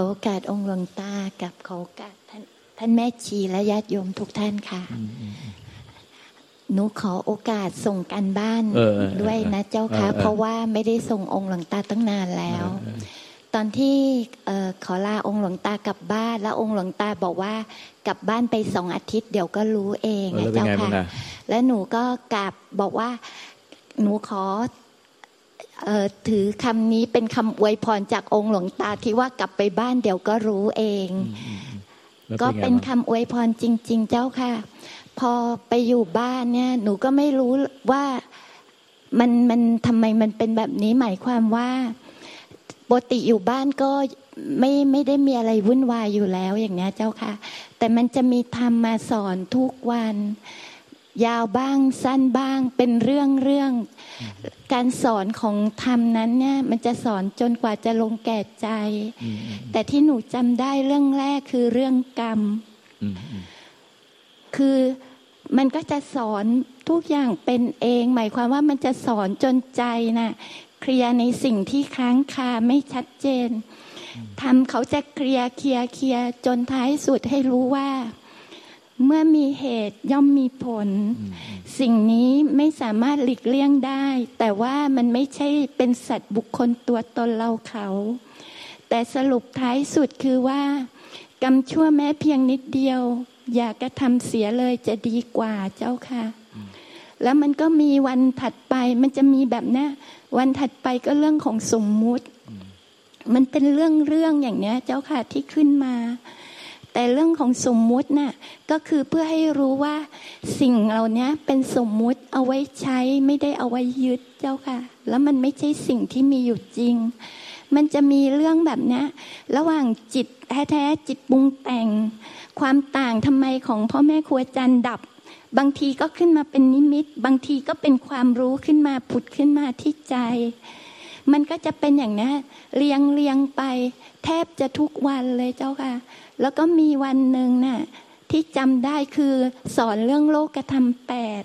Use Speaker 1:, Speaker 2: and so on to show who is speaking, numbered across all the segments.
Speaker 1: อ
Speaker 2: โอกาสองค์หลวงตากับขอโอกาสท่านท่านแม่ชีและญาติโยมทุกท่านค่ะหนูขอโอกาสส่งกันบ้านด้วยนะเจ้าค่ะเพราะว่าไม่ได้ส่งองค์หลวงตาตั้งนานแล้ว ตอนที่ขอลาองค์หลวงตากลับบ้าน แล้วองค์หลวงตาบอกว่ากลับบ้านไปสองอาทิตย์เดี๋ยวก็รู้เองนะเจ้าค่ะ แล้วหนูก็กลับบอกว่า หนูขอ ถือคำนี้เป็นคำอวยพรจากองค์หลวงตาที่ว่ากลับไปบ้านเดี๋ยวก็รู้เอง ก็เป็นคำอวยพรจริง ๆ เจ้าค่ะ พอไปอยู่บ้านเนี่ย หนูก็ไม่รู้ว่ามันมันทำไมมันเป็นแบบนี้หมายความว่าปกติอยู่บ้านก็ไม่ไม่ได้มีอะไรวุ่นวายอยู่แล้วอย่างนี้เจ้าค่ะ แต่มันจะมีธรรมมาสอนทุกวัน ยาวบ้างสั้นบ้างเป็นเรื่องเรื่อง การสอนของธรรมนั้นเนี่ยมันจะสอนจนกว่าจะลงแก่ใจ แต่ที่หนูจำได้เรื่องแรกคือเรื่องกรรม คือมันก็จะสอนทุกอย่างเป็นเอง หมายความว่ามันจะสอนจนใจนะ่ะเคลียร์ในสิ่งที่ค้างคาไม่ชัดเจนทำเขาจะเคลียร์เคลียร์เคลียร์จนท้ายสุดให้รู้ว่า เมื่อมีเหตุย่อมมีผล สิ่งนี้ไม่สามารถหลีกเลี่ยงได้ แต่ว่ามันไม่ใช่เป็นสัตว์บุคคลตัวตนเราเขา แต่สรุปท้ายสุดคือว่ากรรมชั่วแม้เพียงนิดเดียว อย่ากระทำเสียเลยจะดีกว่าเจ้าค่ะ แล้วมันก็มีวันถัดไปมันจะมีแบบนี้วันถัดไปก็เรื่องของสมมุติ มันเป็นเรื่องเรื่องอย่างเนี้ย เจ้าค่ะที่ขึ้นมา แต่เรื่องของสมมุติน่ะก็คือเพื่อให้รู้ว่าสิ่งเหล่านี้เป็นสมมุติเอาไว้ใช้ไม่ได้เอาไว้ยึดเจ้าค่ะ แล้วมันไม่ใช่สิ่งที่มีอยู่จริง มันจะมีเรื่องแบบนี้ระหว่างจิตแท้ๆจิตปรุงแต่ง ความต่างทำไมของพ่อแม่ครัวจันดับ บางทีก็ขึ้นมาเป็นนิมิต บางทีก็เป็นความรู้ขึ้นมาผุดขึ้นมาที่ใจ มันก็จะเป็นอย่างนี้เรียงเรียงไป แทบจะทุกวันเลยเจ้าค่ะ แล้วก็มีวันหนึ่งน่ะที่จำได้คือสอนเรื่องโลกธรรมแปด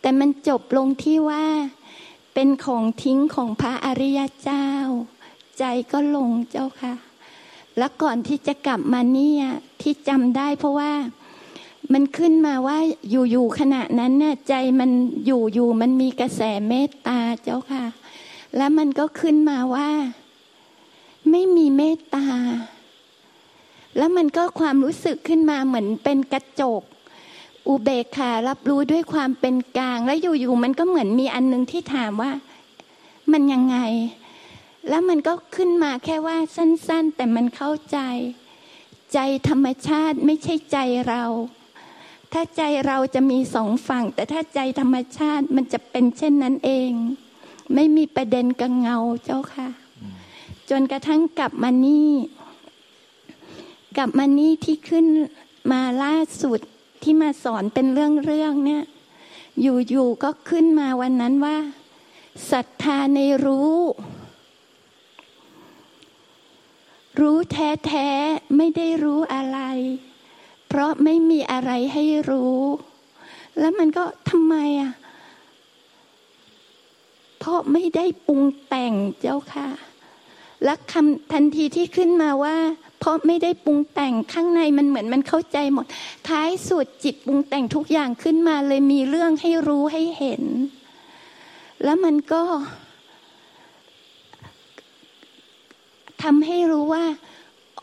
Speaker 2: แต่มันจบลงที่ว่า เป็นของทิ้งของพระอริยเจ้า ใจก็ลงเจ้าค่ะ แล้วก่อนที่จะกลับมาเนี่ยที่จำได้เพราะว่ามันขึ้นมาว่าอยู่ๆขณะนั้นเนี่ยใจมันอยู่ๆมันมีกระแสเมตตาเจ้าค่ะ แล้วมันก็ขึ้นมาว่า ไม่มีเมตตา แล้วมันก็ความรู้สึกขึ้นมาเหมือนเป็นกระจก อุเบกขารับรู้ด้วยความเป็นกลาง แล้วอยู่ๆมันก็เหมือนมีอันนึงที่ถามว่า มันยังไง แล้วมันก็ขึ้นมาแค่ว่าสั้น ๆ แต่มันเข้าใจ ใจธรรมชาติไม่ใช่ใจเราถ้าใจเราจะมีสองฝั่ง แต่ถ้าใจธรรมชาติมันจะเป็นเช่นนั้นเอง ไม่มีประเด็นกังเงาเจ้าค่ะ จนกระทั่งกลับมานี่ กลับมานี่ที่ขึ้นมาล่าสุดที่มาสอนเป็นเรื่องๆเนี่ย อยู่ๆก็ขึ้นมาวันนั้นว่าศรัทธาในรู้ รู้แท้ๆไม่ได้รู้อะไร เพราะไม่มีอะไรให้รู้ แล้วมันก็ทำไมอะ เพราะไม่ได้ปรุงแต่งเจ้าค่ะ และคำทันทีที่ขึ้นมาว่า เพราะไม่ได้ปรุงแต่งข้างในมันเหมือนมันเข้าใจหมด ท้ายสุดจิตปรุงแต่งทุกอย่างขึ้นมาเลยมีเรื่องให้รู้ให้เห็น แล้วมันก็ทำให้รู้ว่า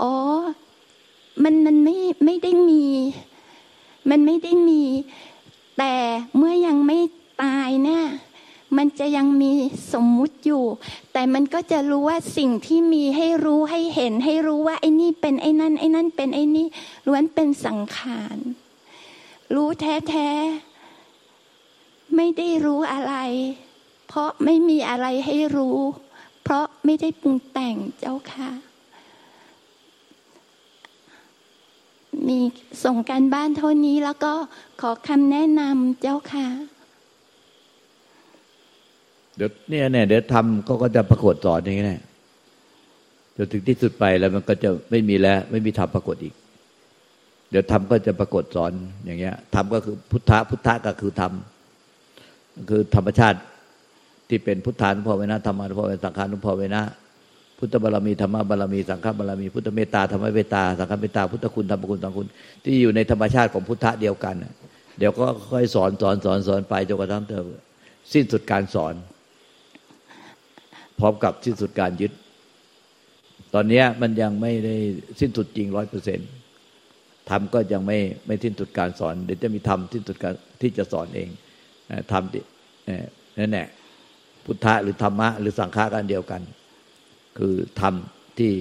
Speaker 2: อ๋อ มันมันไม่ไม่ได้มี มันไม่ได้มี แต่เมื่อยังไม่ตายเนี่ย มันจะยังมีสมมุติอยู่ แต่มันก็จะรู้ว่าสิ่งที่มีให้รู้ให้เห็น ให้รู้ว่าไอ้นี่เป็นไอ้นั่นไอ้นั่นเป็นไอ้นี่ล้วนเป็นสังขาร รู้แท้แท้ไม่ได้รู้อะไร เพราะไม่มีอะไรให้รู้ เพราะไม่ได้ปรุงแต่งเจ้าค่ะ มีส่งการบ้านเท่านี้แล้วก็ขอคำแนะนำเจ้าค่ะ
Speaker 1: เดี๋ยวเนี่ยเนี่ยเดี๋ยวทำก็ก็จะปรากฏสอนอย่างนี้แน่จนถึงที่สุดไปแล้วมันก็จะไม่มีแล้ว ไม่มีธรรมปรากฏอีก เดี๋ยวธรรมก็จะปรากฏสอนอย่างเงี้ยธรรมก็คือพุทธะพุทธะก็คือธรรมคือธรรมชาติที่เป็นพุทธานุภาเวนะธรรมานุภาเวนะสังขานุภาเวนะพุทธบารมีธรรมบารมีสังฆบารมีพุทธเมตตาธรรมเมตตาสังฆเมตตาพุทธคุณธรรมคุณสังคุณ ที่อยู่ในธรรมชาติของพุทธะเดียวกันเดี๋ยวก็ค่อยสอนสอนสอนสอนไปจนกระทั่งเธอสิ้นสุดการสอน พร้อมกับสิ้นสุดการยึด ตอนนี้มันยังไม่ได้สิ้นสุดจริงร้อยเปอร์เซ็นต์ทำก็ยังไม่ไม่สิ้นสุดการสอน เดี๋ยวจะมีทำสิ้นสุดการที่จะสอนเองทำนั่นแหละพุทธะหรือธรรมะหรือสังฆะกันเดียวกัน คือธรรมที่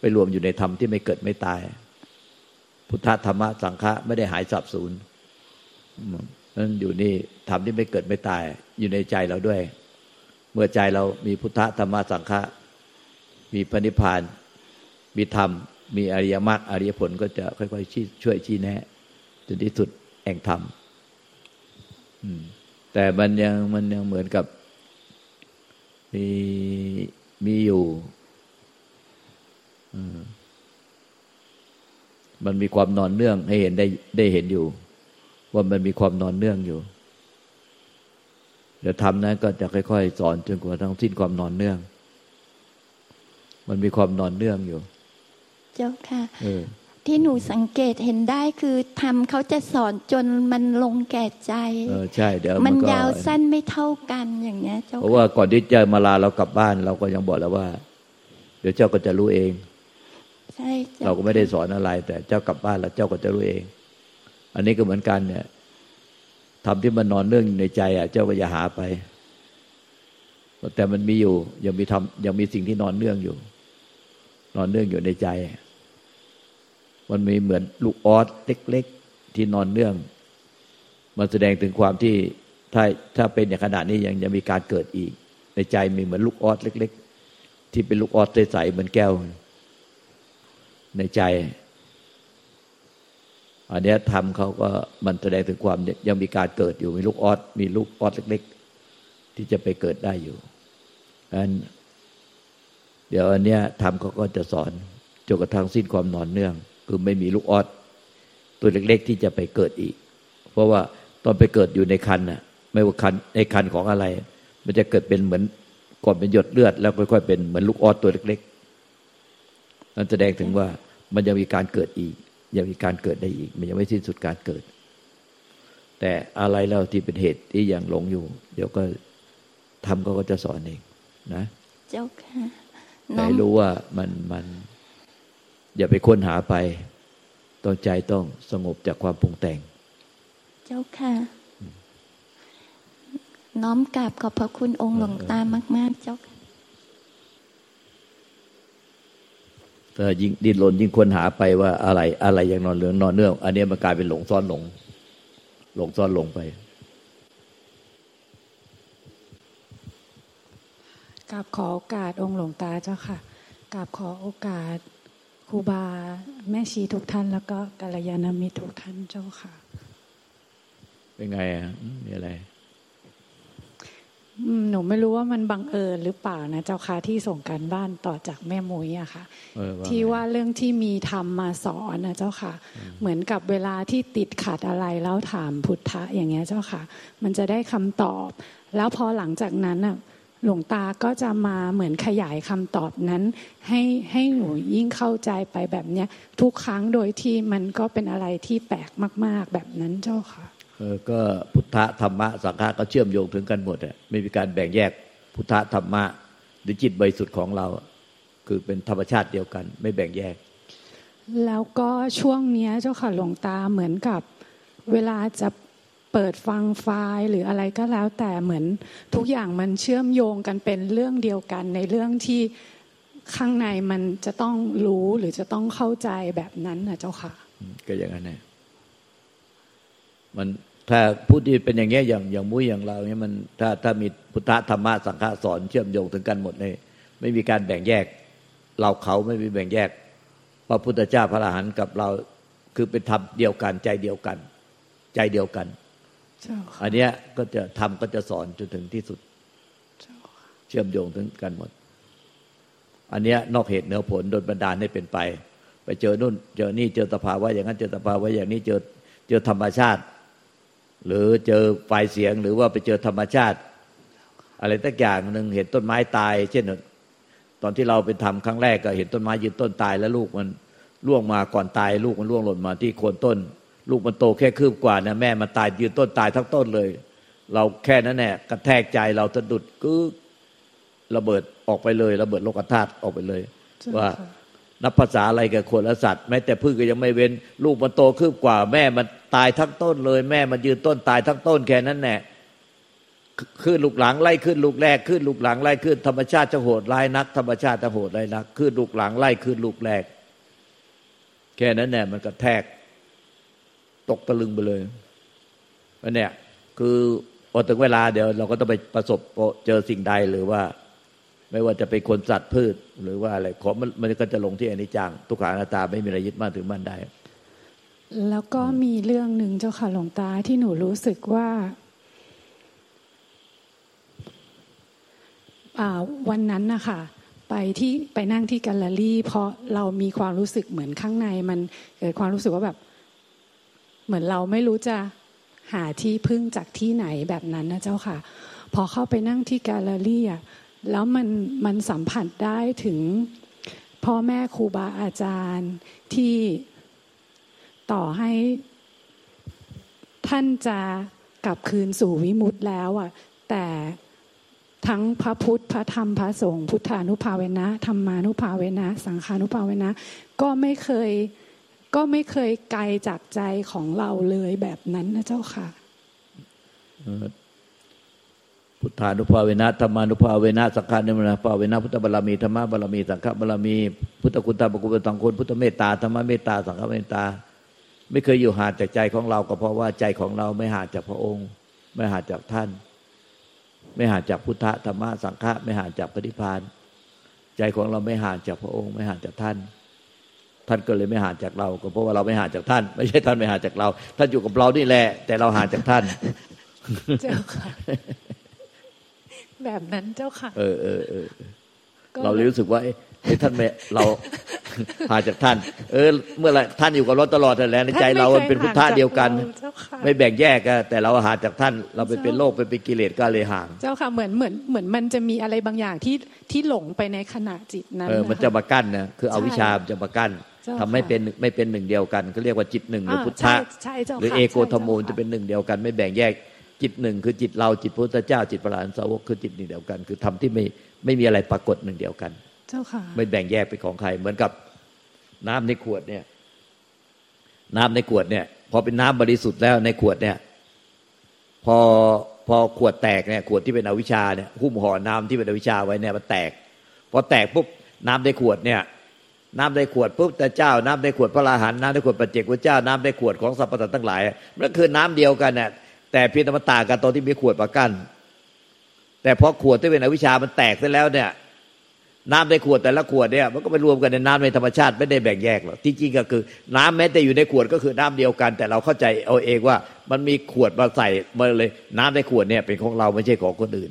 Speaker 1: ไปรวมอยู่ในธรรมที่ไม่เกิดไม่ตาย พุทธะธรรมะสังฆะไม่ได้หายสับสูญนั่นอยู่นี่ธรรมที่ไม่เกิดไม่ตายอยู่ในใจเราด้วย เมื่อใจเรามีพุทธะธรรมะสังฆะมีพระนิพพาน มีธรรม มีอริยมรรคอริยผลก็จะค่อยๆช่วยชี้แนะจนที่สุดแห่งธรรมแต่มันยังมันยังเหมือนกับ มีมีอยู่มันมีความนอนเนื่องให้เห็นได้ได้เห็นอยู่ ว่ามันมีความนอนเนื่องอยู่ เดี๋ยวทำนั้นก็จะค่อยๆ สอนจนกว่าทั้งสิ้นความนอนเนื่อง มันมีความนอนเนื่องอยู่
Speaker 2: เจ้าค่ะที่หนูสังเกตเห็นได้คือทำเขาจะสอนจนมันลงแก่ใจ
Speaker 1: เออใช่เดี๋ยว
Speaker 2: มันยาวสั้นไม่เท่ากันอย่างเงี้ยเจ้า
Speaker 1: เพราะว่าก่อนที่จะมาลาเรากลับบ้าน เราก็ยังบอกแล้วว่า เดี๋ยวเจ้าก็จะรู้เอง
Speaker 2: ใช่
Speaker 1: เราก็ไม่ได้สอนอะไร แต่เจ้ากลับบ้านแล้วเจ้าก็จะรู้เอง อันนี้ก็เหมือนกันเนี่ย ทำที่มันนอนเนื่องในใจอะเจ้าก็อย่าหาไป แต่มันมีอยู่ ยังมีทำยังมีสิ่งที่นอนเนื่องอยู่ นอนเนื่องอยู่ในใจ มันมีเหมือนลูกออสเล็กๆที่นอนเนื่อง มันแสดงถึงความที่ถ้าถ้าเป็นอย่างขนาดนี้ยังจะมีการเกิดอีก ในใจมีเหมือนลูกออสเล็ก ๆ ที่เป็นลูกออสใสๆเหมือนแก้ว ในใจ อันนี้ทำเขาก็มันแสดงถึงความยังมีการเกิดอยู่ มีลูกออสมีลูกออสเล็ก ๆ ที่จะไปเกิดได้อยู่อันเดี๋ยวอันเนี้ยทำเขาก็จะสอนจนกระทั่งสิ้นความนอนเนื่อง คือไม่มีลูกออดตัวเล็ก ๆ ที่จะไปเกิดอีก เพราะว่าตอนไปเกิดอยู่ในคันน่ะ ไม่ว่าคันในคันของอะไร มันจะเกิดเป็นเหมือนก่อนเป็นหยดเลือด แล้วค่อยๆเป็นเหมือนลูกออดตัวเล็กๆนั่นแสดงถึงว่ามันยังมีการเกิดอีก ยังมีการเกิดได้อีก มันยังไม่สิ้นสุดการเกิด แต่อะไรแล้วที่เป็นเหตุที่ยังหลงอยู่ เดี๋ยวก็ทำก็จะสอนเองนะ
Speaker 2: เจ้าค่ะ
Speaker 1: ให้รู้ว่ามันมันอย่าไปค้นหาไปต้องใจต้องสงบจากความปรุงแต่ง
Speaker 2: เจ้าค่ะ น้อมกราบขอบพระคุณองค์หลวงตามาก ๆ เจ้าค่ะ
Speaker 1: ถ้ายิ่งดิ้นรนยิ่งค้นหาไปว่าอะไรอะไรอย่างนอนเรื่องนอนเนื่อง อันนี้มันกลายเป็นหลงซ้อนหลง หลงซ้อนหลงไป
Speaker 3: กราบขอโอกาสองค์หลวงตาเจ้าค่ะกราบขอโอกาสครูบาแม่ชีทุกท่าน แล้วก็กัลยาณมิตรทุกท่านเจ้าค่ะ
Speaker 1: เป็นไงอะมีอะไร
Speaker 3: หนูไม่รู้ว่ามันบังเอิญหรือเปล่านะเจ้าค่ะที่ส่งการบ้านต่อจากแม่มุ้ยอะค่ะที่ว่าเรื่องที่มีธรรมมาสอนนะเจ้าค่ะ เหมือนกับเวลาที่ติดขัดอะไรแล้วถามพุทธะอย่างเงี้ยเจ้าค่ะ มันจะได้คำตอบ แล้วพอหลังจากนั้นอะหลวงตาก็จะมาเหมือนขยายคำตอบนั้น ให้ให้หนูยิ่งเข้าใจไปแบบเนี้ย ทุกครั้งโดยที่มันก็เป็นอะไรที่แปลกมาก ๆ แบบนั้นเจ้าค่ะ
Speaker 1: เออ ก็พุทธธรรมะสังฆะก็เชื่อมโยงถึงกันหมดอะไม่มีการแบ่งแยกพุทธธรรมะหรือจิตบริสุทธิ์ของเรา คือเป็นธรรมชาติเดียวกัน ไม่แบ่งแยก
Speaker 3: แล้วก็ช่วงนี้เจ้าค่ะหลวงตาเหมือนกับ เวลาจะเปิดฟังไฟล์หรืออะไรก็แล้ว แต่เหมือนทุกอย่างมันเชื่อมโยงกันเป็นเรื่องเดียวกันในเรื่องที่ข้างในมันจะต้องรู้หรือจะต้องเข้าใจแบบนั้นนะเจ้าค่ะ
Speaker 1: ก็อย่างนั้นแหละมัน ถ้าพูดที่เป็นอย่างเงี้ยอย่างอย่างมุ้ยอย่างเราเนี่ยมันถ้าถ้ามีพุทธธรรมะสังฆสอนเชื่อมโยงถึงกันหมดเลยไม่มีการแบ่งแยก เราเขาไม่มีแบ่งแยกพระพุทธเจ้าพระอรหันต์กับเราคือเป็นธรรมเดียวกันใจเดียวกัน ใจเดียวกันอันเนี้ยก็จะทำก็จะสอนจนถึงที่สุดเชื่อมโยงถึงกันหมด อันเนี้ยนอกเหตุเหนือผลโดนบันดาลให้เป็นไป ไปเจอนู่นเจอนี่เจอสภาวะอย่างนั้นเจอสภาวะอย่างนี้เจอเจอธรรมชาติ หรือเจอไฟเสียงหรือว่าไปเจอธรรมชาติ อะไรตักอย่างหนึ่งเห็นต้นไม้ตาย เช่น ตอนที่เราไปทำครั้งแรกก็เห็นต้นไม้ยืนต้นตายแล้วลูกมันล่วงมาก่อนตาย ลูกมันล่วงหล่นมาที่โคนต้น ลูกมันโตแค่คืบกว่านะแม่มันตายยืนต้นตายทั้งต้นเลย เราแค่นั้นแหละกระแทกใจเราสะดุดก็ระเบิดออกไปเลยระเบิดโลกธาตุออกไปเลย ว่านับภาษาอะไรกับคนและสัตว์แม้แต่พืชก็ยังไม่เว้น ลูกมันโตคืบกว่าแม่มัน ตายทั้งต้นเลย แม่มันยืนต้นตายทั้งต้นแค่นั้นแหละขึ้นลูกหลังไล่ขึ้นลูกแรกขึ้นลูกหลังไล่ขึ้นธรรมชาติจะโหดร้ายนัก ธรรมชาติจะโหดร้ายนักขึ้นลูกหลังไล่ขึ้นลูกแรก แค่นั้นแน่มันกระแทก ตกตะลึงไปเลยวันเนี้ยคือพอถึงเวลาเดี๋ยวเราก็ต้องไปประสบเจอสิ่งใดหรือว่า ไม่ว่าจะเป็นคนสัตว์พืช หรือว่าอะไรขอมันมันก็จะลงที่อนิจจังทุกขานาตาไม่มีอะไรยึดมั่นถือมั่นได้
Speaker 3: แล้วก็มีเรื่องหนึ่งเจ้าค่ะหลวงตาที่หนูรู้สึกว่าวันนั้นนะคะไปที่ไปนั่งที่แกลเลอรี่ เพราะเรามีความรู้สึกเหมือนข้างในมันเกิดความรู้สึกว่าแบบ เหมือนเราไม่รู้จะหาที่พึ่งจากที่ไหนแบบนั้นนะเจ้าค่ะ พอเข้าไปนั่งที่แกลเลอรี่อะแล้วมันมันสัมผัสได้ถึงพ่อแม่ครูบาอาจารย์ที่ ต่อให้ ท่านจะกลับคืนสู่วิมุตต์แล้วอะ แต่ทั้งพระพุทธพระธรรมพระสงฆ์พุทธานุภาเวนะธรรมานุภาเวนะสังขานุภาเวนะก็ไม่เคยก็ไม่เคยไกลจากใจของเราเลยแบบนั้นนะเจ้าค่ะ
Speaker 1: พุทธานุภาเวนะธรรมานุภาเวนะสังฆานุภาเวนะพุทธบารมีธรรมบารมีสังฆบารมี พุทธคุณตาบุญสังคุณพุทธเมตตาธรรมเมตตาสังฆเมตตา ไม่เคยอยู่ห่างจากใจของเราก็เพราะว่าใจของเราไม่ห่างจากพระองค์ ไม่ห่างจากท่าน ไม่ห่างจากพุทธธรรมะสังฆะไม่ห่างจากปฏิพานใจของเราไม่ห่างจากพระองค์ ไม่ห่างจากท่าน ท่านก็เลยไม่ห่างจากเรา ก็เพราะว่าเราไม่ห่างจากท่าน ไม่ใช่ท่านไม่ห่างจากเรา ท่านอยู่กับเรานี่แหละ แต่เราห่างจากท่าน
Speaker 3: เจ้าค่ะ แบบนั้นเจ้าค่ะ
Speaker 1: เออเออเออเราเลยรู้สึกว่า เฮ้ท่านไม่เราห่างจากท่าน เออ เมื่อไรท่านอยู่กับเราตลอดแล้วในใจเราเป็นพุทธะเดียวกัน ไม่แบ่งแยกกันแต่เราห่างจากท่านเราไปเป็นโลกไปเป็นกิเลสก็เลยห่าง
Speaker 3: เจ้าค่ะเหมือนเหมือนเหมือนมันจะมีอะไรบางอย่างที่ที่หลงไปในขณะจิตนั้นเอ
Speaker 1: อมันจะมากั้นนะคือเอาวิชาจะมากั้นทำให้เป็นไม่เป็นหนึ่งเดียวกันก็เรียกว่าจิตหนึ่งหรือพุทธะหรือเอโกธรรมูจะเป็นหนึ่งเดียวกัน ไม่แบ่งแยกจิตหนึ่งคือจิตเราจิตพุทธเจ้าจิตพระอรหันต์สาวกคือจิตหนึ่งเดียวกัน คือทำที่ไม่ไม่มีอะไรปรากฏหนึ่งเดียวกัน
Speaker 3: จ้าค่ะ
Speaker 1: ไม่แบ่งแยกเป็นของใคร เหมือนกับน้ำในขวดเนี่ย น้ำในขวดเนี่ย พอเป็นน้ำบริสุทธิ์แล้วในขวดเนี่ย พอพอขวดแตกเนี่ยขวดที่เป็นอวิชาเนี่ยหุ้มห่อน้ำที่เป็นอวิชาไว้เนี่ยมันแตก พอแตกปุ๊บน้ำในขวดเนี่ยน้ำในขวดปุ๊บแต่เจ้าน้ำในขวดพระราหันน้ำในขวดปัจเจกพระเจ้าน้ำในขวดของสรรพสัตว์ทั้งหลายมันคือน้ำเดียวกันเนี่ยแต่เพียงแต่มันต่างกันตอนที่มีขวดประกันแต่พอขวดที่เป็นอวิชามันแตกเสร็จแล้วเนี่ย น้ำในขวดแต่ละขวดเนี่ยมันก็ไปรวมกันในน้ำในธรรมชาติไม่ได้แบ่งแยกหรอกจริงๆก็คือน้ำแม้แต่อยู่ในขวดก็คือน้ำเดียวกัน แต่เราเข้าใจเอาเองว่ามันมีขวดมาใส่มาเลย น้ำในขวดเนี่ยเป็นของเราไม่ใช่ของคนอื่น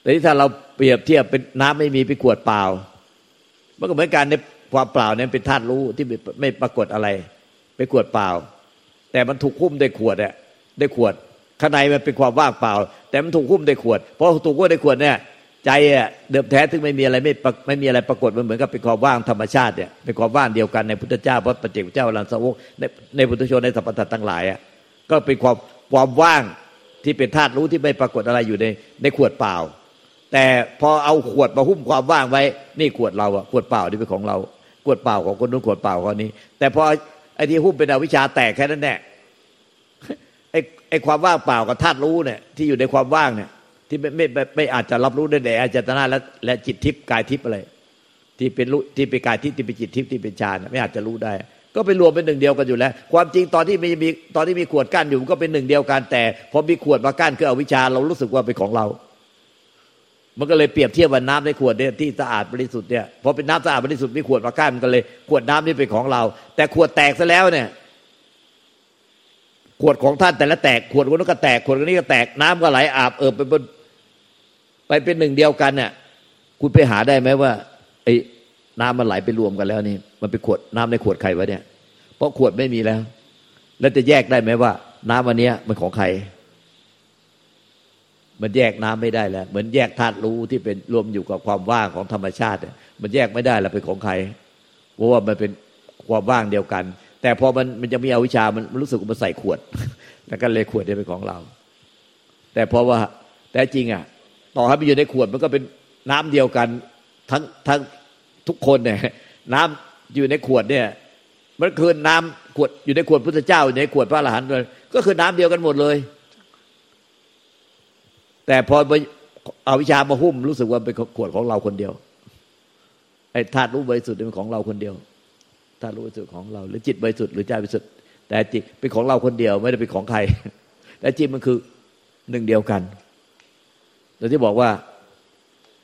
Speaker 1: แต่ที่ถ้าเราเปรียบเทียบเป็นน้ำไม่มีเป็นขวดเปล่ามันก็เหมือนกันในความเปล่าเนี่ยเป็นธาตุรู้ที่ไม่ปรากฏอะไรเป็นขวดเปล่า แต่มันถูกคุ้มด้วยขวดเนี่ยด้วยขวดข้างในมันเป็นความว่างเปล่า แต่มันถูกคุ้มด้วยขวดเพราะถูกคุ้มด้วยขวดเนี่ย ใจอะเดิมแท้ถึงไม่มีอะไรไม่ไม่มีอะไรปรากฏมันเหมือนกับเป็นความว่างธรรมชาติเนี่ยเป็นความว่างเดียวกันในพุทธเจ้าพระปฏิเจกเจ้าลันสาวกในในพุทธชนในสัพพะทั้งหลายอะก็เป็นความความว่างที่เป็นธาตุรู้ที่ไม่ปรากฏอะไรอยู่ในในขวดเปล่า แต่พอเอาขวดมาหุ้มความว่างไว้ นี่ขวดเราอะขวดเปล่าที่เป็นของเราขวดเปล่าของคนนู้นขวดเปล่าของนี้ แต่พอไอ้ที่หุ้มเป็นอวิชชาแตกแค่นั้นแหละไอ้ไอ้ความว่างเปล่ากับธาตุรู้เนี่ยที่อยู่ในความว่างเนี่ย ที่ไม่ไม่ไม่อาจจะรับรู้ได้แต่อาจจะนาและและจิตทิพย์กายทิพย์อะไร ที่เป็นรู้ที่เป็นกายทิพย์ที่เป็นจิตทิพย์ที่เป็นฌานไม่อาจจะรู้ได้ ก็ไปรวมเป็นหนึ่งเดียวกันอยู่แล้ว ความจริงตอนที่มีมีตอนที่มีขวดกั้นอยู่ก็เป็นหนึ่งเดียวกันแต่พอมีขวดมากั้นคืออวิชชาเรารู้สึกว่าเป็นของเรา มันก็เลยเปรียบเทียบว่าน้ำในขวดเนี่ยที่สะอาดบริสุทธิ์เนี่ยพอเป็นน้ำสะอาดบริสุทธิ์มีขวดมากั้นมันก็เลย ขวดน้ำนี่เป็นของเรา แต่ขวดแตกซะแล้วเนี่ยขวดของท่านแต่ละแตกขวดคนนู้นก็แตกขวดคนนี้ก็แตกน้ำก็ไหลอาบเออไปบน ไปเป็นหนึ่งเดียวกันเนี่ยคุณไปหาได้ไหมว่าไอ้น้ำมันไหลไปรวมกันแล้วนี่ มันไปขวดน้ำในขวดใครวะเนี่ย เพราะขวดไม่มีแล้ว แล้วจะแยกได้ไหมว่า น้ำวันนี้มันของใคร มันแยกน้ำไม่ได้แล้ว เหมือนแยกธาตุรู้ที่เป็นรวมอยู่กับความว่างของธรรมชาติมันแยกไม่ได้แล้วเป็นของใคร เพราะว่ามันเป็นความว่างเดียวกัน แต่พอมันมันจะมีอวิชามันรู้สึกมันใส่ขวด แล้วก็เลยขวดจะเป็นของเรา แต่เพราะว่าแต่จริงอะ ต่อให้มันอยู่ในขวดมันก็เป็นน้ำเดียวกัน ทั้งทั้งทุกคนเนี่ยน้ำอยู่ในขวดเนี่ย มันคือน้ำขวดอยู่ในขวดพุทธเจ้าอยู่ในขวดพระอรหันต์เลยก็คือน้ำเดียวกันหมดเลย แต่พอเอาวิชามาหุ้มรู้สึกว่าเป็นขวดของเราคนเดียวไอ้ธาตุรู้บริสุทธิ์เป็นของเราคนเดียวธาตุรู้บริสุทธิ์ของเรา หรือจิตบริสุทธิ์หรือใจบริสุทธิ์แต่จิตเป็นของเราคนเดียวไม่ได้เป็นของใคร แต่จิตมันคือหนึ่งเดียวกัน เราที่บอกว่า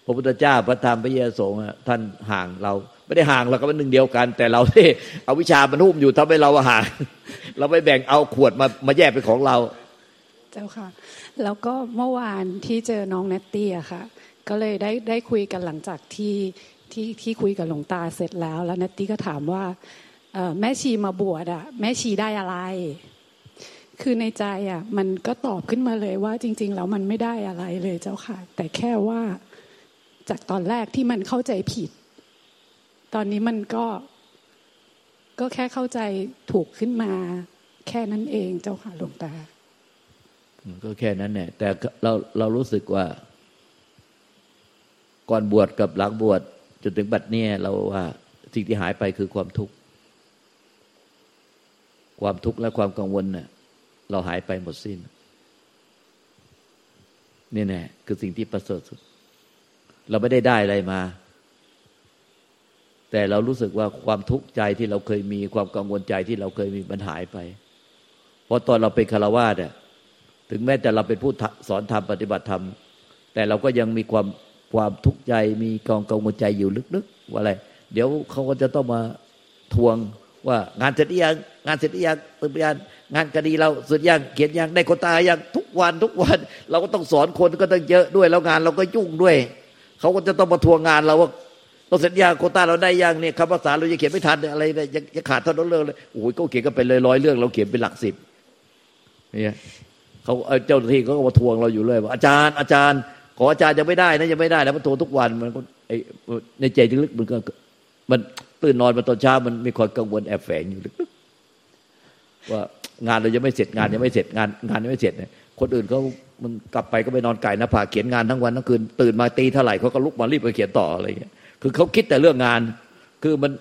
Speaker 1: พระพุทธเจ้าพระธรรมพระเยซูท่านห่างเรา ไม่ได้ห่างเราก็เป็นหนึ่งเดียวกัน แต่เราที่เอาวิชามันหุ้มอยู่ทำให้เราห่าง เราไปแบ่งเอาขวดมามาแยกเป็นของเรา
Speaker 3: เจ้าค่ะ แล้วก็เมื่อวานที่เจอน้องเนตตี้อะค่ะ ก็เลยได้ได้คุยกันหลังจากที่ที่ที่คุยกับหลวงตาเสร็จแล้ว แล้วเนตตี้ก็ถามว่าแม่ชีมาบวชอะแม่ชีได้อะไร คือในใจอะ มันก็ตอบขึ้นมาเลยว่าจริง ๆ แล้วมันไม่ได้อะไรเลยเจ้าค่ะ แต่แค่ว่าจากตอนแรกที่มันเข้าใจผิด ตอนนี้มันก็ก็แค่เข้าใจถูกขึ้นมา แค่นั้นเองเจ้าค่ะหลวงตา
Speaker 1: ก็แค่นั้นเนี่ยแต่เราเรารู้สึกว่า ก่อนบวชกับหลังบวชจนถึงบัดเนี้เราว่าสิ่งที่หายไปคือความทุกข์ ความทุกข์และความกังวลเนี่ย เราหายไปหมดสิ้น นี่แน่คือสิ่งที่ประเสริฐสุด เราไม่ได้ได้อะไรมา แต่เรารู้สึกว่าความทุกข์ใจที่เราเคยมี ความกังวลใจที่เราเคยมีมันหายไป เพราะตอนเราเป็นคารวาสเนี่ยถึงแม้แต่เราเป็นผู้สอนธรรมปฏิบัติธรรม แต่เราก็ยังมีความความทุกข์ใจมีกองกังวลใจอยู่ลึกๆว่าอะไร เดี๋ยวเขาก็จะต้องมาทวงว่างานเสร็จยัง งานเสร็จยังตื่นยันงานคดีเราเสร็จยังเขียนยังได้คนตายยังทุกวันทุกวัน เราก็ต้องสอนคนก็ต้องเยอะด้วยแล้วงานเราก็ยุ่งด้วย เขาก็จะต้องมาทวงงานเราว่าเราสัญญาโคต้าเราได้ยังเนี่ยคำภาษาเราจะเขียนไม่ทันอะไรเนี่ยยังขาดเท่านั้นเรื่องเลยโอ้ยก็เขียนกันไปเลยร้อยเรื่อง เราเขียนเป็นหลักสิบเนี่ยเขาเจ้าหน้าที่เขาก็มาทวงเราอยู่เลยว่าอาจารย์อาจารย์ขออาจารย์ยังไม่ได้นะยังไม่ได้แล้วมันโทรทุกวันมันไอในใจลึกมันก็มันตื่นนอนมาตอนเช้ามันมีความกังวลแอบแฝงอยู่ลึก ว่างานเรายังไม่เสร็จงานยังไม่เสร็จงานงานยังไม่เสร็จเนี่ยคนอื่นเขามันกลับไปก็ไปนอนไก่นะผ่าเขียนงานทั้งวันทั้งคืนตื่นมาตีเท่าไหร่เขาก็ลุกมารีบไปเขียนต่ออะไรอย่างเงี้ยคือเขาคิดแต่เรื่องงาน คือมัน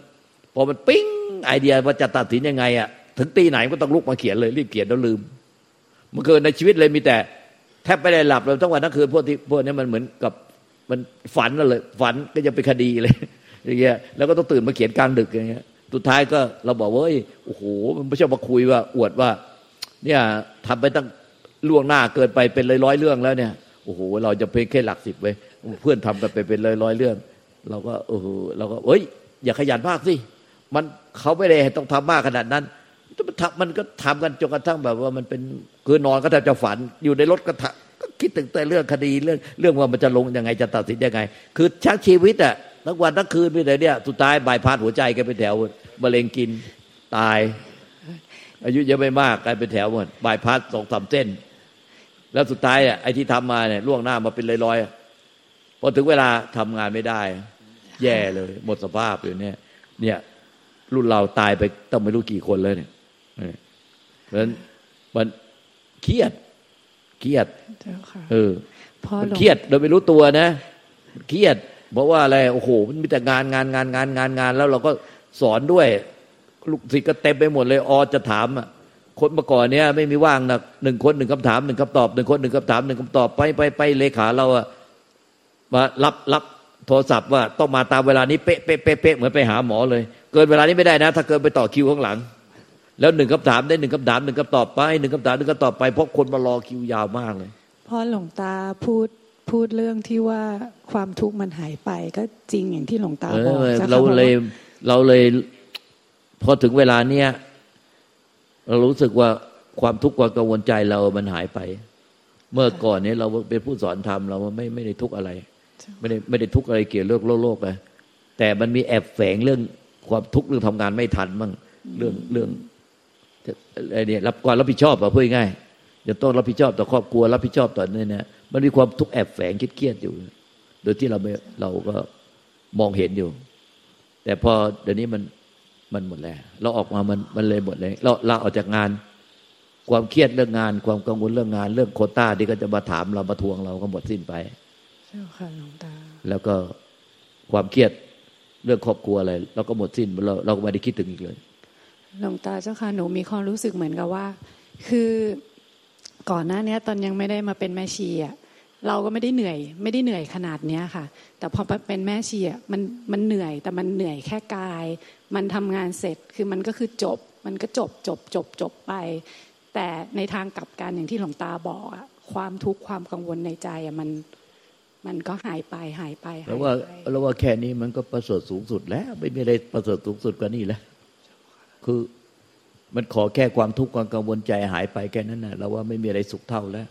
Speaker 1: พอมันปิ้งไอเดียว่าจะตัดสินยังไงอะถึงตีไหนก็ต้องลุกมาเขียนเลยรีบเขียนแล้วลืมเมื่อคืนในชีวิตเลยมีแต่ แทบไม่ได้หลับเลยทั้งวันทั้งคืนพวกที่พวกนี้มันเหมือนกับมันฝันเลย ฝันก็จะเป็นคดีเลยอย่างเงี้ยแล้วก็ต้องตื่นมาเขียนกลางดึกอย่างเงี้ย สุดท้ายก็เราบอกว่าโอ้โหมันไม่ใช่มาคุยว่า อวดว่า เนี่ยทำไปตั้งล่วงหน้าเกินไปเป็นร้อยร้อยเรื่องแล้วเนี่ยโอ้โหเราจะเพียงแค่หลักสิบไว้เพื่อนทำกันไปเป็นร้อยร้อยเรื่อง เราก็เออเราก็เอ้ย อย่าขยันมากสิมันเขาไม่ได้ต้องทำมากขนาดนั้นมันก็ทำกันจนกระทั่งแบบว่ามันเป็นคือนอนก็แทบจะฝันอยู่ในรถก็ก็คิดถึงแต่เรื่องคดีเรื่องเรื่องว่ามันจะลงยังไงจะตัดสินยังไง คือชักชีวิตอะ ทั้งวันทั้งคืนไปเลยเนี่ยสุดท้ายบายพาดหัวใจกันไปแถวมะเร็งกินตาย อายุยังไม่มากกลายเป็นแถวหมดบายพาดสองสามเส้น แล้วสุดท้ายอะไอ้ที่ทำมาเนี่ยล่วงหน้ามาเป็นลอยๆพอถึงเวลาทำงานไม่ได้ แย่เลย หมดสภาพอยู่เนี่ย เนี่ยรุ่นเราตายไปต้องไม่รู้กี่คนเลยเนี่ยเพราะฉะนั้นมันเครียดเครียดเออมันเครียดโดยไม่รู้ตัวนะเครียด เพราะว่าอะไรโอ้โหมันมีแต่งานงานงานงานงานงาน แล้วเราก็สอนด้วยลูกศิษย์ก็เต็มไปหมดเลยออจะถามอะคนเมื่อก่อนเนี้ยไม่มีว่างนะหนึ่งคนหนึ่งคำถามหนึ่งคำตอบหนึ่งคนหนึ่งคำถามหนึ่งคำตอบไปไปไปเลขาเราอะมารับรับโทรศัพท์ว่าต้องมาตามเวลานี้เป๊ะเป๊ะเป๊ะเป๊ะเหมือนไปหาหมอเลย เกินเวลานี้ไม่ได้นะ ถ้าเกินไปต่อคิวข้างหลัง แล้วหนึ่งคำถามได้หนึ่งคำถามหนึ่งคำตอบไปหนึ่งคำถามหนึ่งคำตอบไปเพราะคนมารอคิวยาวมากเลย
Speaker 3: พอหลวงตาพูด พูดเรื่องที่ว่าความทุกข์มันหายไปก็จริงอย่างที่หลวงตาบอก
Speaker 1: เราเลยเราเลยพอถึงเวลาเนี้ยเรารู้สึกว่าความทุกข์ความกังวลใจเรามันหายไป เมื่อก่อนนี้เราเป็นผู้สอนธรรมเราไม่ไม่ได้ทุกข์อะไร ไม่ได้ไม่ได้ทุกข์อะไรเกี่ยวเรื่องโลกโลกเลยแต่มันมีแอบแฝงเรื่องความทุกข์เรื่องทำงานไม่ทันมั่งเรื่องเรื่องอะไรเนี่ยรับความรับผิดชอบอะพูดง่ายจะต้องรับผิดชอบต่อครอบครัวรับผิดชอบต่อเนี่ยนะ มันมีความทุกข์แอบแฝงเครียดอยู่ โดยที่เราไม่เราก็มองเห็นอยู่ แต่พอเดี๋ยวนี้มันมันหมดแล้ว เราออกมามันมันเลยหมดเลยเราเราออกจากงาน ความเครียดเรื่องงาน ความกังวลเรื่องงาน เรื่องโคต้าที่ก็จะมาถามเรามาทวงเราก็หมดสิ้นไป
Speaker 3: เจ้าค่ะหลวงตา
Speaker 1: แล้วก็ความเครียดเรื่องครอบครัวอะไรเราก็หมดสิ้นเราเราก็ไม่ได้คิดถึงอีกเลย
Speaker 3: หลวงตาเจ้าค่ะหนูมีความรู้สึกเหมือนกับว่า คือ ก่อนหน้านี้ตอนยังไม่ได้มาเป็นแม่ชีอะเราก็ไม่ได้เหนื่อย ไม่ได้เหนื่อยขนาดเนี้ยค่ะ แต่พอเป็นแม่ชีอะมันมันเหนื่อยแต่มันเหนื่อยแค่กาย มันทำงานเสร็จคือมันก็คือจบ มันก็จบจบจบจบไป แต่ในทางกลับกันอย่างที่หลวงตาบอกอะความทุกข์ความกังวลในใจอะมันมันก็หายไปหายไป
Speaker 1: แล้วว่าแล้วว่าแค่นี้มันก็ประเสริฐสูงสุดแล้ว ไม่มีอะไรประเสริฐสูงสุดกว่านี้แล้วคือ มันขอแค่ความทุกข์ความกังวลใจหายไปแค่นั้นนะเราว่าไม่มีอะไรสุขเท่าแล้ว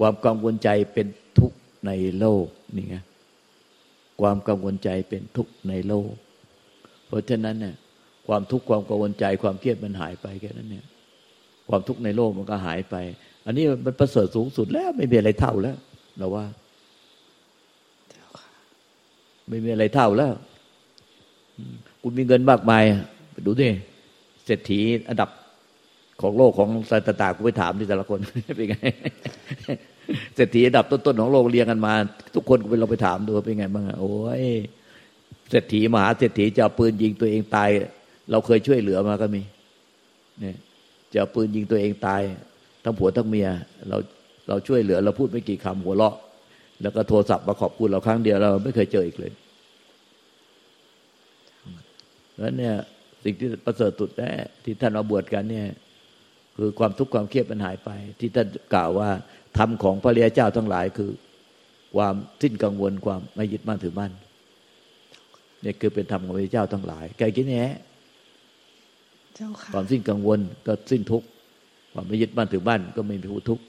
Speaker 1: ความกังวลใจเป็นทุกข์ในโลกนี่ไงความกังวลใจเป็นทุกข์ในโลก เพราะฉะนั้นเนี่ยความทุกข์ความกังวลใจความเครียดมันหายไปแค่นั้นเนี่ยความทุกข์ในโลกมันก็หายไป อันนี้มันประเสริฐสูงสุดแล้ว ไม่มีอะไรเท่าแล้วเราว่า ไม่มีอะไรเท่าแล้ว คุณมีเงินมากมาย ดูดิ เศรษฐีอันดับของโลกของสายตากูไปถามที่แต่ละคนเป็นไงเศรษฐีอันดับต้นๆของโลกเรียงกันมา ทุกคนก็ไปเราไปถามดูเป็นไงบ้างโอ้ยเศรษฐีมหาเศรษฐีจะปืนยิงตัวเองตาย เราเคยช่วยเหลือมาก็มี เนี่ยจะปืนยิงตัวเองตาย ทั้งผัวทั้งเมีย เราเราช่วยเหลือ เราพูดไม่กี่คำหัวเราะ แล้วก็โทรศัพท์มาขอบคุณเราครั้งเดียวเราไม่เคยเจออีกเลยแล้วเนี่ย สิ่งที่ประเสริฐสุดแน่ที่ท่านมาบวชกันเนี่ย คือความทุกข์ความเครียดมันหายไป ที่ท่านกล่าวว่าธรรมของพระเรียเจ้าทั้งหลายคือ ความสิ้นกังวลความไม่ยึดมั่นถือมั่นเนี่ยคือเป็นธรรมของพระเจ้าทั้งหลายแกกินแน่ความสิ้นกังวลก็สิ้นทุกข์ความไม่ยึดมั่นถือมั่นก็ไม่มีผู้ทุกข์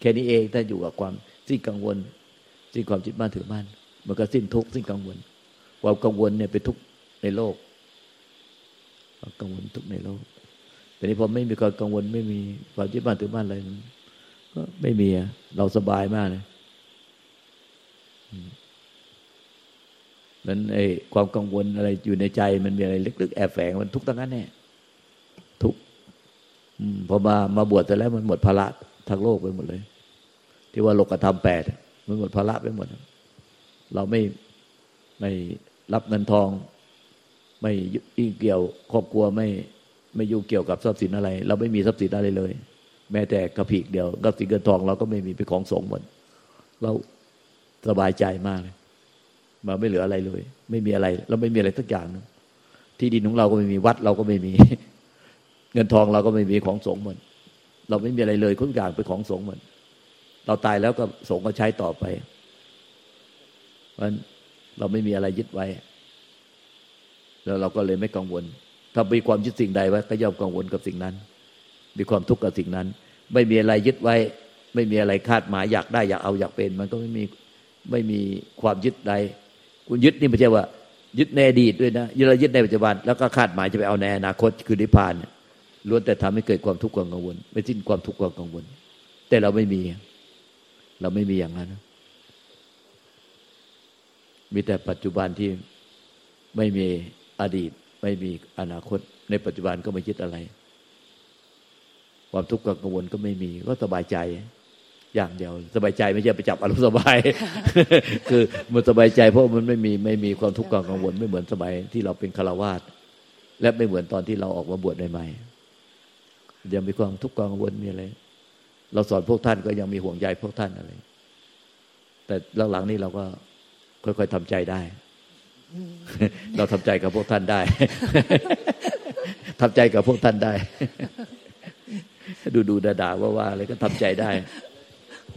Speaker 1: แค่นี้เองถ้าอยู่กับความสิ้นกังวล สิ้นความจิตมั่นถือมั่นมันก็สิ้นทุกข์สิ้นกังวล ความกังวลเนี่ยเป็นทุกข์ในโลก ความกังวลทุกในโลกแต่นี้พอไม่มีความกังวลไม่มีความยึดมั่นถือมั่นอะไรก็ไม่มีเราสบายมากเลยนั้นไอ้ความกังวลอะไรอยู่ในใจมันมีอะไรลึกๆแอบแฝงมันทุกข์ทั้งนั้นแน่ทุกพอมามาบวชแต่แล้วมันหมดภาระทางโลกไปหมดเลย ที่ว่าโลกธรรมแปดมันหมดภาระไปหมด เราไม่ไม่รับเงินทอง ไม่ยุ่งเกี่ยวครอบครัวไม่ไม่ยุ่งเกี่ยวกับทรัพย์สินอะไร เราไม่มีทรัพย์สินอะไรเลย แม้แต่กระผีกเดียวทรัพย์สินเงินทองเราก็ไม่มีเป็นของสงหมดเราสบายใจมากเลยมาไม่เหลืออะไรเลย ไม่มีอะไร เราไม่มีอะไรสักอย่างนึงที่ดินของเราก็ไม่มีวัดเราก็ไม่มี เงินทองเราก็ไม่มีของสงหมดเราไม่มีอะไรเลยทุกอย่างเป็นของสงหมดเราตายแล้วก็สงก็ใช้ต่อไปเพราะเราไม่มีอะไรยึดไว้ แล้วเราก็เลยไม่กังวล ถ้ามีความยึดสิ่งใดไว้ก็ย่อมกังวลกับสิ่งนั้น มีความทุกข์กับสิ่งนั้น ไม่มีอะไรยึดไว้ ไม่มีอะไรคาดหมายอยากได้อยากเอาอยากเป็น มันก็ไม่มีไม่มีความยึดใด คุณยึดนี่ไม่ใช่ว่า ยึดในอดีตด้วยนะยึดเรายึดในปัจจุบันแล้วก็คาดหมายจะไปเอาในอนาคตคือนิพพานล้วนแต่ทำให้เกิดความทุกข์ความกังวล ไม่สิ้นความทุกข์ความกังวล แต่เราไม่มี เราไม่มีอย่างนั้น มีแต่ปัจจุบันที่ไม่มี อดีตไม่มีอนาคต ในปัจจุบันก็ไม่คิดอะไร ความทุกข์กังวลก็ไม่มี ก็สบายใจ อย่างเดียว สบายใจไม่ใช่ไปจับอารมณ์สบาย คือมันสบายใจ เพราะมันไม่มีไม่มีความทุกข์กังวล ไม่เหมือนสบายที่เราเป็นฆราวาสและไม่เหมือนตอนที่เราออกมาบวชใหม่ๆยังมีความทุกข์กังวลมีอะไรเราสอนพวกท่านก็ยังมีห่วงใยพวกท่านอะไร แต่หลังๆนี้เราก็ค่อยๆทำใจได้ เราทำใจกับพวกท่านได้ทำใจกับพวกท่านได้ ดูดูด่าว่าว่าอะไรก็ทำใจได้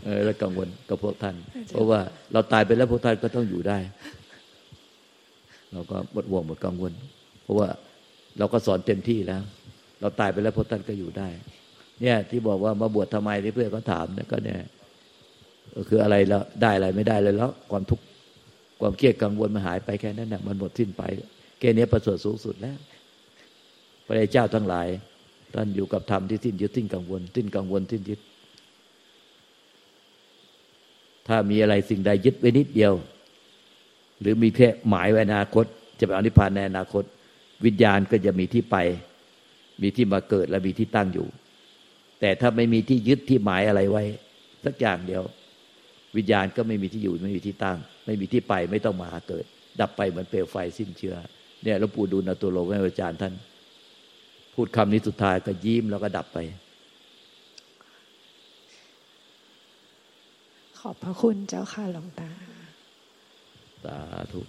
Speaker 1: เออแล้วกังวลกับพวกท่าน เพราะว่าเราตายไปแล้วพวกท่านก็ต้องอยู่ได้ เราก็หมดห่วงหมดกังวล เพราะว่าเราก็สอนเต็มที่แล้ว เราตายไปแล้วพวกท่านก็อยู่ได้ เนี่ยที่บอกว่ามาบวชทำไมที่เพื่อนก็ถามเนี่ยก็เนี่ยคืออะไรแล้วได้อะไรไม่ได้เลยแล้วความทุกข์ ความเครียดกังวลมันหายไปแค่นั้นนะมันหมดสิ้นไปแค่นี้ประเสริฐสูงสุดแล้ว พระเจ้าทั้งหลาย ท่านอยู่กับธรรมที่สิ้นยึดสิ้นกังวลสิ้นกังวลสิ้นยึด ถ้ามีอะไรสิ่งใดยึดไว้นิดเดียว หรือมีแค่หมายไว้อนาคต จะไปอนิพพานในอนาคต วิญญาณก็จะมีที่ไป มีที่มาเกิดและมีที่ตั้งอยู่ แต่ถ้าไม่มีที่ยึดที่หมายอะไรไว้ สักอย่างเดียว วิญญาณก็ไม่มีที่อยู่ไม่มีที่ตั้ง ไม่มีที่ไปไม่ต้องมาเกิด ดับไปเหมือนเปลวไฟสิ้นเชื้อ เนี่ยหลวงปู่ดูลตัวโลกให้อาจารย์ท่าน พูดคำนี้สุดท้ายก็ยิ้มแล้วก็ดับไป
Speaker 3: ขอบพระคุณเจ้าค่ะหลวงตา
Speaker 1: สาธุ